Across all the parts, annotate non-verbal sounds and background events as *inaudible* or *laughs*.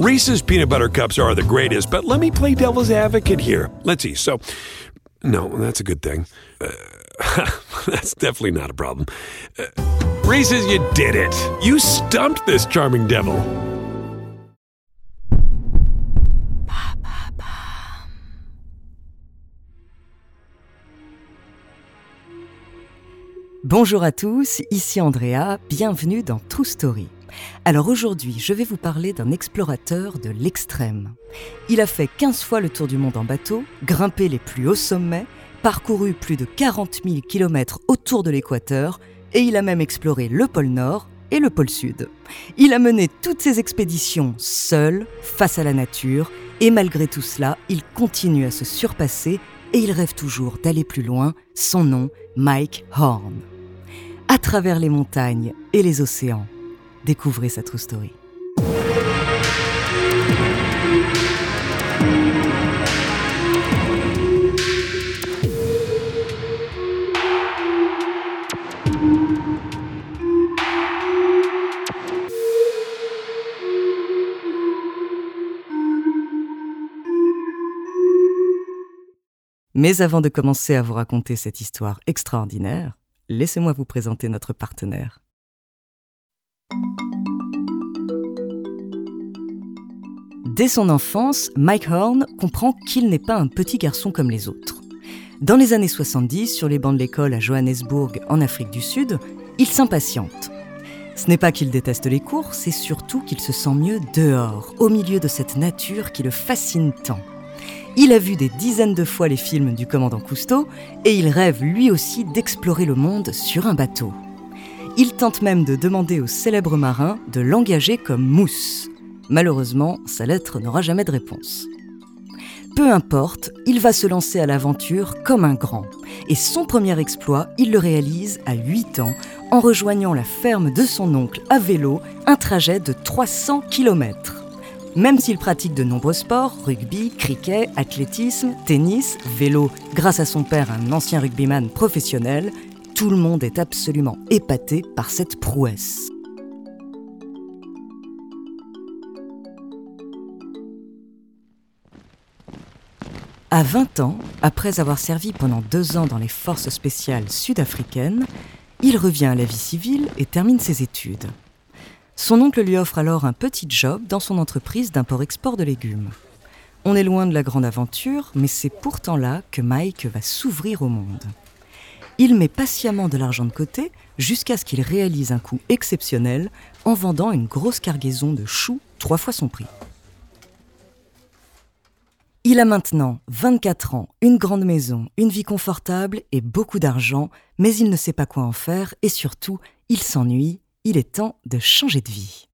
Reese's peanut butter cups are the greatest, but let me play devil's advocate here. Let's see. So, no, that's a good thing. Uh, *laughs* that's definitely not a problem. Uh, Reese's, you did it. You stumped this charming devil. Bonjour à tous, ici Andrea, bienvenue dans True Story. Alors aujourd'hui, je vais vous parler d'un explorateur de l'extrême. Il a fait 15 fois le tour du monde en bateau, grimpé les plus hauts sommets, parcouru plus de 40 000 km autour de l'équateur, et il a même exploré le pôle Nord et le pôle Sud. Il a mené toutes ces expéditions seul, face à la nature, et malgré tout cela, il continue à se surpasser et il rêve toujours d'aller plus loin. Son nom, Mike Horn. À travers les montagnes et les océans, découvrez sa true story. Mais avant de commencer à vous raconter cette histoire extraordinaire, laissez-moi vous présenter notre partenaire. Dès son enfance, Mike Horn comprend qu'il n'est pas un petit garçon comme les autres. Dans les années 70, sur les bancs de l'école à Johannesburg, en Afrique du Sud, il s'impatiente. Ce n'est pas qu'il déteste les cours, c'est surtout qu'il se sent mieux dehors, au milieu de cette nature qui le fascine tant. Il a vu des dizaines de fois les films du commandant Cousteau et il rêve lui aussi d'explorer le monde sur un bateau. Il tente même de demander au célèbre marin de l'engager comme mousse. Malheureusement, sa lettre n'aura jamais de réponse. Peu importe, il va se lancer à l'aventure comme un grand. Et son premier exploit, il le réalise à 8 ans en rejoignant la ferme de son oncle à vélo, un trajet de 300 km. Même s'il pratique de nombreux sports, rugby, cricket, athlétisme, tennis, vélo, grâce à son père, un ancien rugbyman professionnel, tout le monde est absolument épaté par cette prouesse. À 20 ans, après avoir servi pendant deux ans dans les forces spéciales sud-africaines, il revient à la vie civile et termine ses études. Son oncle lui offre alors un petit job dans son entreprise d'import-export de légumes. On est loin de la grande aventure, mais c'est pourtant là que Mike va s'ouvrir au monde. Il met patiemment de l'argent de côté jusqu'à ce qu'il réalise un coup exceptionnel en vendant une grosse cargaison de choux trois fois son prix. Il a maintenant 24 ans, une grande maison, une vie confortable et beaucoup d'argent, mais il ne sait pas quoi en faire et surtout, il s'ennuie, il est temps de changer de vie.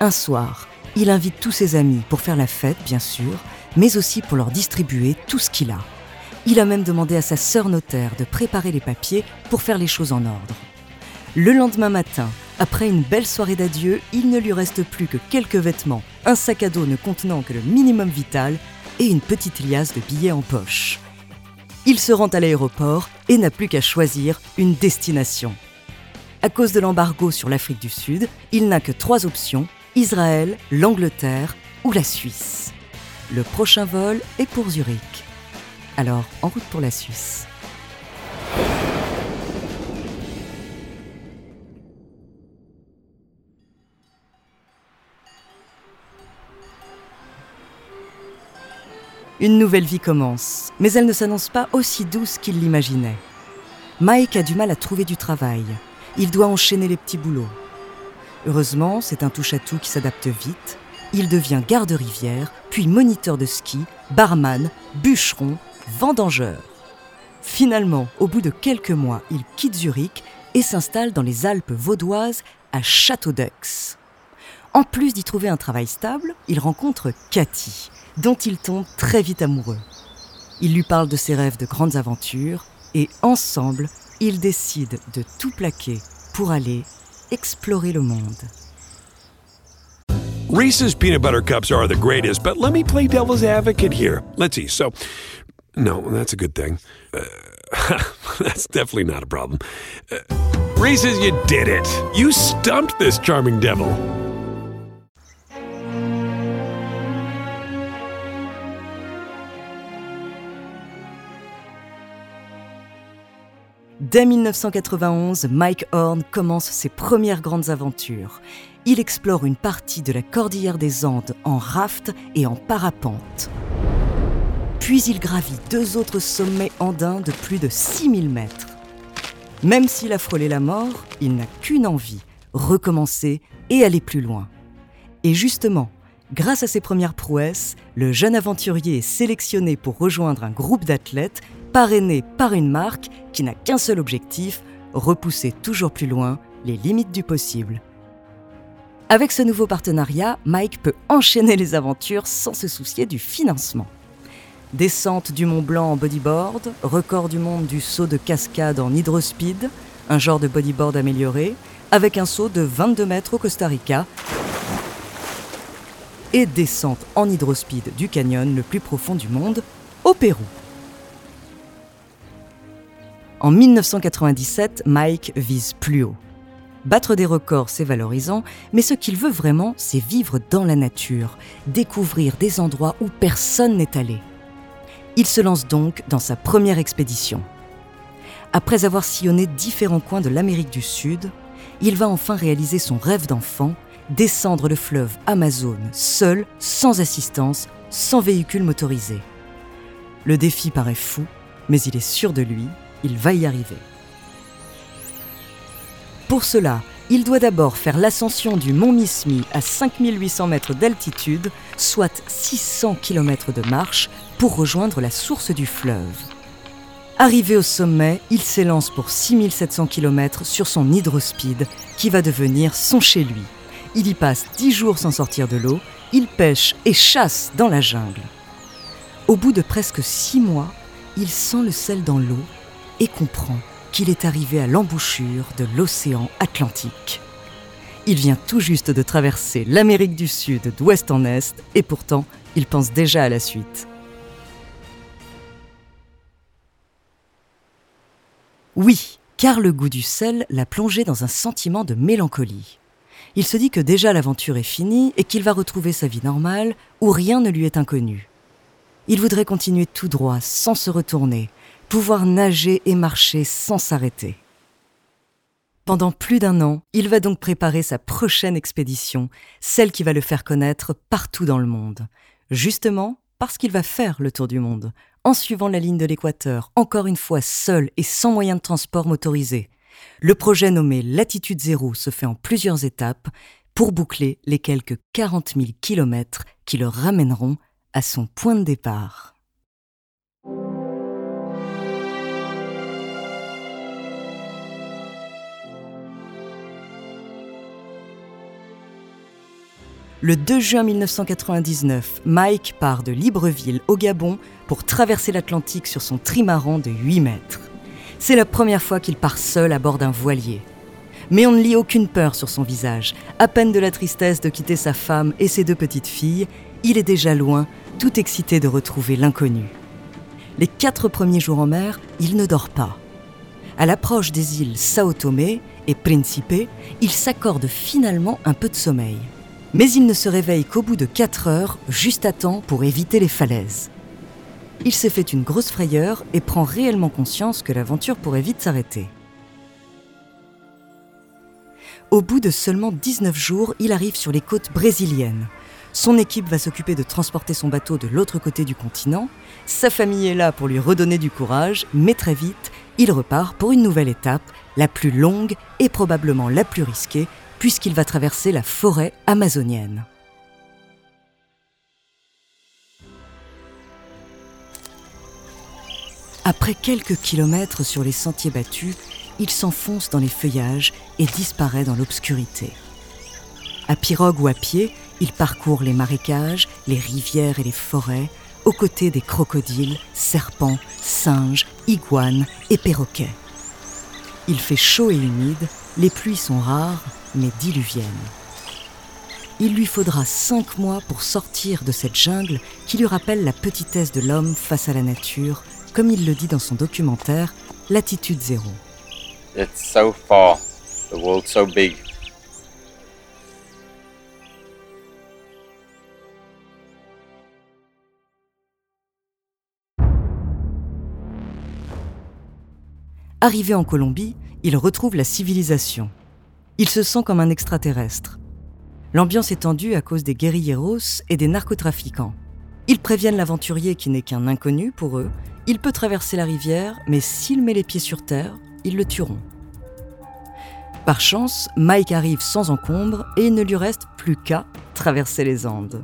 Un soir, il invite tous ses amis pour faire la fête, bien sûr, mais aussi pour leur distribuer tout ce qu'il a. Il a même demandé à sa sœur notaire de préparer les papiers pour faire les choses en ordre. Le lendemain matin, après une belle soirée d'adieu, il ne lui reste plus que quelques vêtements, un sac à dos ne contenant que le minimum vital et une petite liasse de billets en poche. Il se rend à l'aéroport et n'a plus qu'à choisir une destination. À cause de l'embargo sur l'Afrique du Sud, il n'a que trois options, Israël, l'Angleterre ou la Suisse. Le prochain vol est pour Zurich. Alors, en route pour la Suisse. Une nouvelle vie commence, mais elle ne s'annonce pas aussi douce qu'il l'imaginait. Mike a du mal à trouver du travail. Il doit enchaîner les petits boulots. Heureusement, c'est un touche-à-tout qui s'adapte vite. Il devient garde-rivière, puis moniteur de ski, barman, bûcheron, vendangeur. Finalement, au bout de quelques mois, il quitte Zurich et s'installe dans les Alpes vaudoises à Château-d'Eux. En plus d'y trouver un travail stable, il rencontre Cathy, dont il tombe très vite amoureux. Il lui parle de ses rêves de grandes aventures et ensemble, ils décident de tout plaquer pour aller explorer le monde. Reese's peanut butter cups are the greatest, but let me play devil's advocate here. Let's see. So, no, that's a good thing. Uh, *laughs* that's definitely not a problem. Uh, Reese's, you did it. You stumped this charming devil. Dès 1991, Mike Horn commence ses premières grandes aventures. Il explore une partie de la cordillère des Andes en raft et en parapente. Puis il gravit deux autres sommets andins de plus de 6000 mètres. Même s'il a frôlé la mort, il n'a qu'une envie, recommencer et aller plus loin. Et justement, grâce à ses premières prouesses, le jeune aventurier est sélectionné pour rejoindre un groupe d'athlètes parrainé par une marque qui n'a qu'un seul objectif, repousser toujours plus loin les limites du possible. Avec ce nouveau partenariat, Mike peut enchaîner les aventures sans se soucier du financement. Descente du Mont Blanc en bodyboard, record du monde du saut de cascade en hydrospeed, un genre de bodyboard amélioré, avec un saut de 22 mètres au Costa Rica, et descente en hydrospeed du canyon le plus profond du monde, au Pérou. En 1997, Mike vise plus haut. Battre des records, c'est valorisant, mais ce qu'il veut vraiment, c'est vivre dans la nature, découvrir des endroits où personne n'est allé. Il se lance donc dans sa première expédition. Après avoir sillonné différents coins de l'Amérique du Sud, il va enfin réaliser son rêve d'enfant, descendre le fleuve Amazon seul, sans assistance, sans véhicule motorisé. Le défi paraît fou, mais il est sûr de lui il va y arriver. Pour cela, il doit d'abord faire l'ascension du mont Mismi à 5800 mètres d'altitude, soit 600 km de marche, pour rejoindre la source du fleuve. Arrivé au sommet, il s'élance pour 6700 km sur son hydrospeed, qui va devenir son chez lui. Il y passe 10 jours sans sortir de l'eau, il pêche et chasse dans la jungle. Au bout de presque 6 mois, il sent le sel dans l'eau et comprend qu'il est arrivé à l'embouchure de l'océan Atlantique. Il vient tout juste de traverser l'Amérique du Sud d'ouest en est et pourtant il pense déjà à la suite. Oui, car le goût du sel l'a plongé dans un sentiment de mélancolie. Il se dit que déjà l'aventure est finie et qu'il va retrouver sa vie normale où rien ne lui est inconnu. Il voudrait continuer tout droit, sans se retourner, pouvoir nager et marcher sans s'arrêter. Pendant plus d'un an, il va donc préparer sa prochaine expédition, celle qui va le faire connaître partout dans le monde. Justement parce qu'il va faire le tour du monde, en suivant la ligne de l'équateur, encore une fois seul et sans moyen de transport motorisé. Le projet nommé Latitude Zéro se fait en plusieurs étapes pour boucler les quelques 40 000 kilomètres qui le ramèneront à son point de départ. Le 2 juin 1999, Mike part de Libreville au Gabon pour traverser l'Atlantique sur son trimaran de 8 mètres. C'est la première fois qu'il part seul à bord d'un voilier. Mais on ne lit aucune peur sur son visage, à peine de la tristesse de quitter sa femme et ses deux petites filles, il est déjà loin, tout excité de retrouver l'inconnu. Les quatre premiers jours en mer, il ne dort pas. À l'approche des îles Sao Tomé et Principe, il s'accorde finalement un peu de sommeil mais il ne se réveille qu'au bout de 4 heures, juste à temps pour éviter les falaises. Il s'est fait une grosse frayeur et prend réellement conscience que l'aventure pourrait vite s'arrêter. Au bout de seulement 19 jours, il arrive sur les côtes brésiliennes. Son équipe va s'occuper de transporter son bateau de l'autre côté du continent. Sa famille est là pour lui redonner du courage, mais très vite, il repart pour une nouvelle étape, la plus longue et probablement la plus risquée, puisqu'il va traverser la forêt amazonienne. Après quelques kilomètres sur les sentiers battus, il s'enfonce dans les feuillages et disparaît dans l'obscurité. À pirogue ou à pied, il parcourt les marécages, les rivières et les forêts, aux côtés des crocodiles, serpents, singes, iguanes et perroquets. Il fait chaud et humide, les pluies sont rares, mais diluvienne. Il lui faudra cinq mois pour sortir de cette jungle qui lui rappelle la petitesse de l'homme face à la nature, comme il le dit dans son documentaire Latitude zéro. It's so far. The world's so big. Arrivé en Colombie, il retrouve la civilisation. Il se sent comme un extraterrestre. L'ambiance est tendue à cause des guérilleros et des narcotrafiquants. Ils préviennent l'aventurier qui n'est qu'un inconnu pour eux. Il peut traverser la rivière, mais s'il met les pieds sur terre, ils le tueront. Par chance, Mike arrive sans encombre et il ne lui reste plus qu'à traverser les Andes.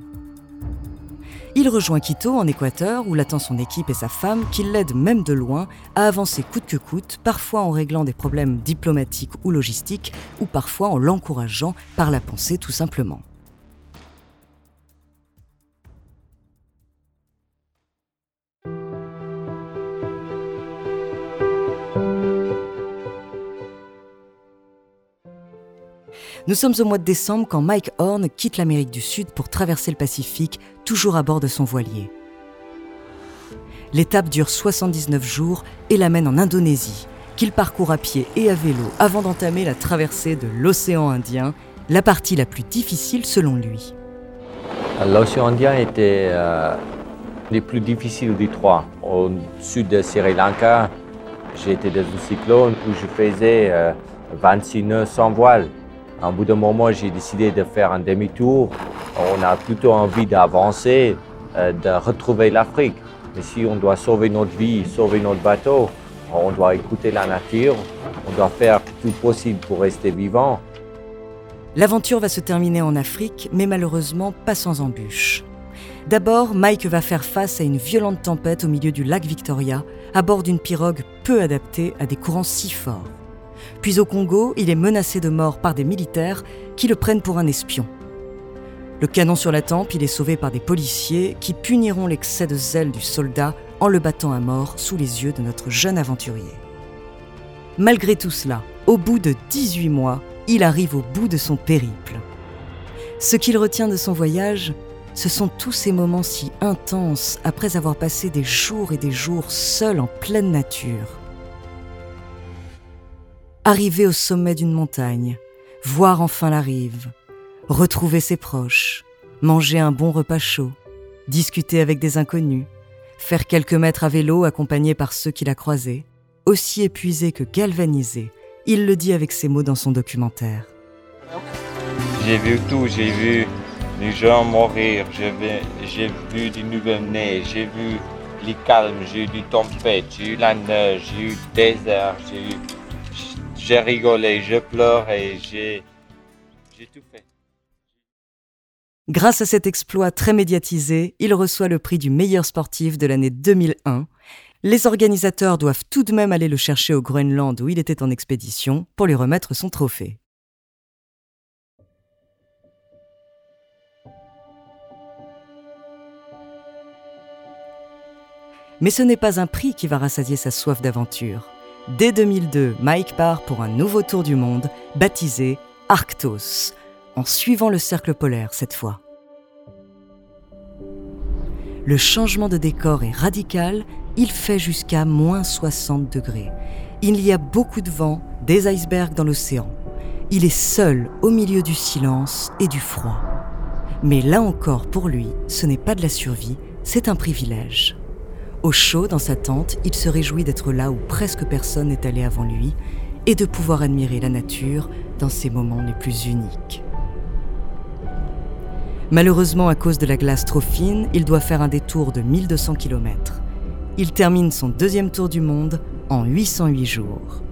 Il rejoint Quito en Équateur où l'attend son équipe et sa femme qui l'aident même de loin à avancer coûte que coûte, parfois en réglant des problèmes diplomatiques ou logistiques, ou parfois en l'encourageant par la pensée tout simplement. Nous sommes au mois de décembre quand Mike Horn quitte l'Amérique du Sud pour traverser le Pacifique, toujours à bord de son voilier. L'étape dure 79 jours et l'amène en Indonésie, qu'il parcourt à pied et à vélo avant d'entamer la traversée de l'océan Indien, la partie la plus difficile selon lui. L'océan Indien était euh, le plus difficile des trois. Au sud de Sri Lanka, j'étais dans un cyclone où je faisais 26 euh, nœuds sans voile. Un bout d'un moment, j'ai décidé de faire un demi-tour. On a plutôt envie d'avancer, euh, de retrouver l'Afrique. Mais si on doit sauver notre vie, sauver notre bateau, on doit écouter la nature, on doit faire tout possible pour rester vivant. L'aventure va se terminer en Afrique, mais malheureusement pas sans embûches. D'abord, Mike va faire face à une violente tempête au milieu du lac Victoria, à bord d'une pirogue peu adaptée à des courants si forts. Puis au Congo, il est menacé de mort par des militaires qui le prennent pour un espion. Le canon sur la tempe, il est sauvé par des policiers qui puniront l'excès de zèle du soldat en le battant à mort sous les yeux de notre jeune aventurier. Malgré tout cela, au bout de 18 mois, il arrive au bout de son périple. Ce qu'il retient de son voyage, ce sont tous ces moments si intenses après avoir passé des jours et des jours seul en pleine nature arriver au sommet d'une montagne, voir enfin la rive, retrouver ses proches, manger un bon repas chaud, discuter avec des inconnus, faire quelques mètres à vélo accompagné par ceux qu'il a croisés, aussi épuisé que galvanisé, il le dit avec ses mots dans son documentaire. J'ai vu tout, j'ai vu les gens mourir, j'ai vu des nouveaux-nés, j'ai vu les calmes, j'ai eu des tempêtes, j'ai eu la neige, j'ai eu le désert, j'ai eu j'ai rigolé, je pleure et j'ai tout fait. Grâce à cet exploit très médiatisé, il reçoit le prix du meilleur sportif de l'année 2001. Les organisateurs doivent tout de même aller le chercher au Groenland où il était en expédition pour lui remettre son trophée. Mais ce n'est pas un prix qui va rassasier sa soif d'aventure. Dès 2002, Mike part pour un nouveau tour du monde, baptisé Arctos, en suivant le cercle polaire cette fois. Le changement de décor est radical, il fait jusqu'à moins 60 degrés. Il y a beaucoup de vent, des icebergs dans l'océan. Il est seul au milieu du silence et du froid. Mais là encore, pour lui, ce n'est pas de la survie, c'est un privilège. Au chaud, dans sa tente, il se réjouit d'être là où presque personne n'est allé avant lui et de pouvoir admirer la nature dans ses moments les plus uniques. Malheureusement, à cause de la glace trop fine, il doit faire un détour de 1200 km. Il termine son deuxième tour du monde en 808 jours.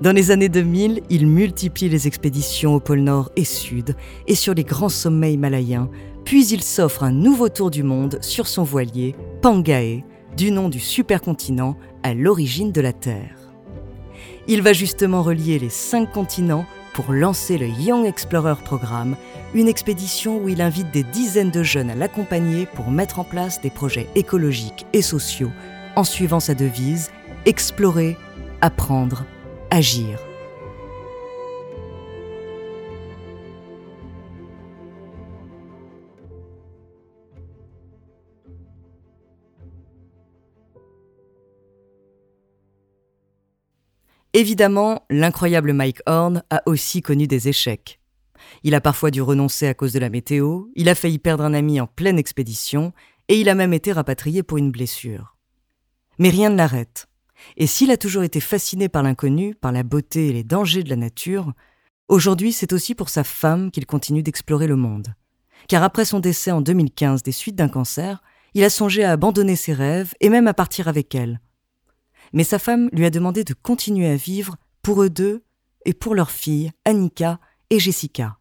Dans les années 2000, il multiplie les expéditions au pôle Nord et Sud et sur les grands sommets himalayens puis il s'offre un nouveau tour du monde sur son voilier, Pangae, du nom du supercontinent à l'origine de la Terre. Il va justement relier les cinq continents pour lancer le Young Explorer Programme, une expédition où il invite des dizaines de jeunes à l'accompagner pour mettre en place des projets écologiques et sociaux en suivant sa devise Explorer, apprendre, agir. Évidemment, l'incroyable Mike Horn a aussi connu des échecs. Il a parfois dû renoncer à cause de la météo, il a failli perdre un ami en pleine expédition, et il a même été rapatrié pour une blessure. Mais rien ne l'arrête. Et s'il a toujours été fasciné par l'inconnu, par la beauté et les dangers de la nature, aujourd'hui c'est aussi pour sa femme qu'il continue d'explorer le monde. Car après son décès en 2015 des suites d'un cancer, il a songé à abandonner ses rêves et même à partir avec elle. Mais sa femme lui a demandé de continuer à vivre pour eux deux et pour leurs filles, Annika et Jessica.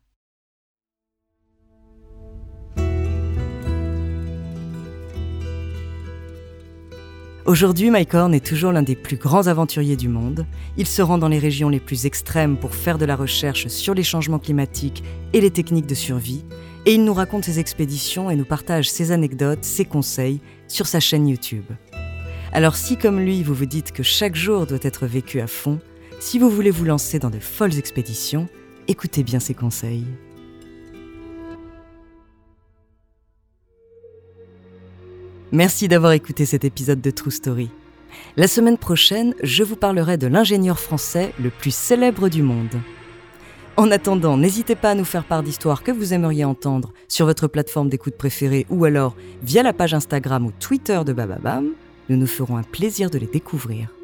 Aujourd'hui, Mike Horn est toujours l'un des plus grands aventuriers du monde. Il se rend dans les régions les plus extrêmes pour faire de la recherche sur les changements climatiques et les techniques de survie. Et il nous raconte ses expéditions et nous partage ses anecdotes, ses conseils sur sa chaîne YouTube. Alors si comme lui, vous vous dites que chaque jour doit être vécu à fond, si vous voulez vous lancer dans de folles expéditions, écoutez bien ses conseils. Merci d'avoir écouté cet épisode de True Story. La semaine prochaine, je vous parlerai de l'ingénieur français le plus célèbre du monde. En attendant, n'hésitez pas à nous faire part d'histoires que vous aimeriez entendre sur votre plateforme d'écoute préférée ou alors via la page Instagram ou Twitter de Bababam. Nous nous ferons un plaisir de les découvrir.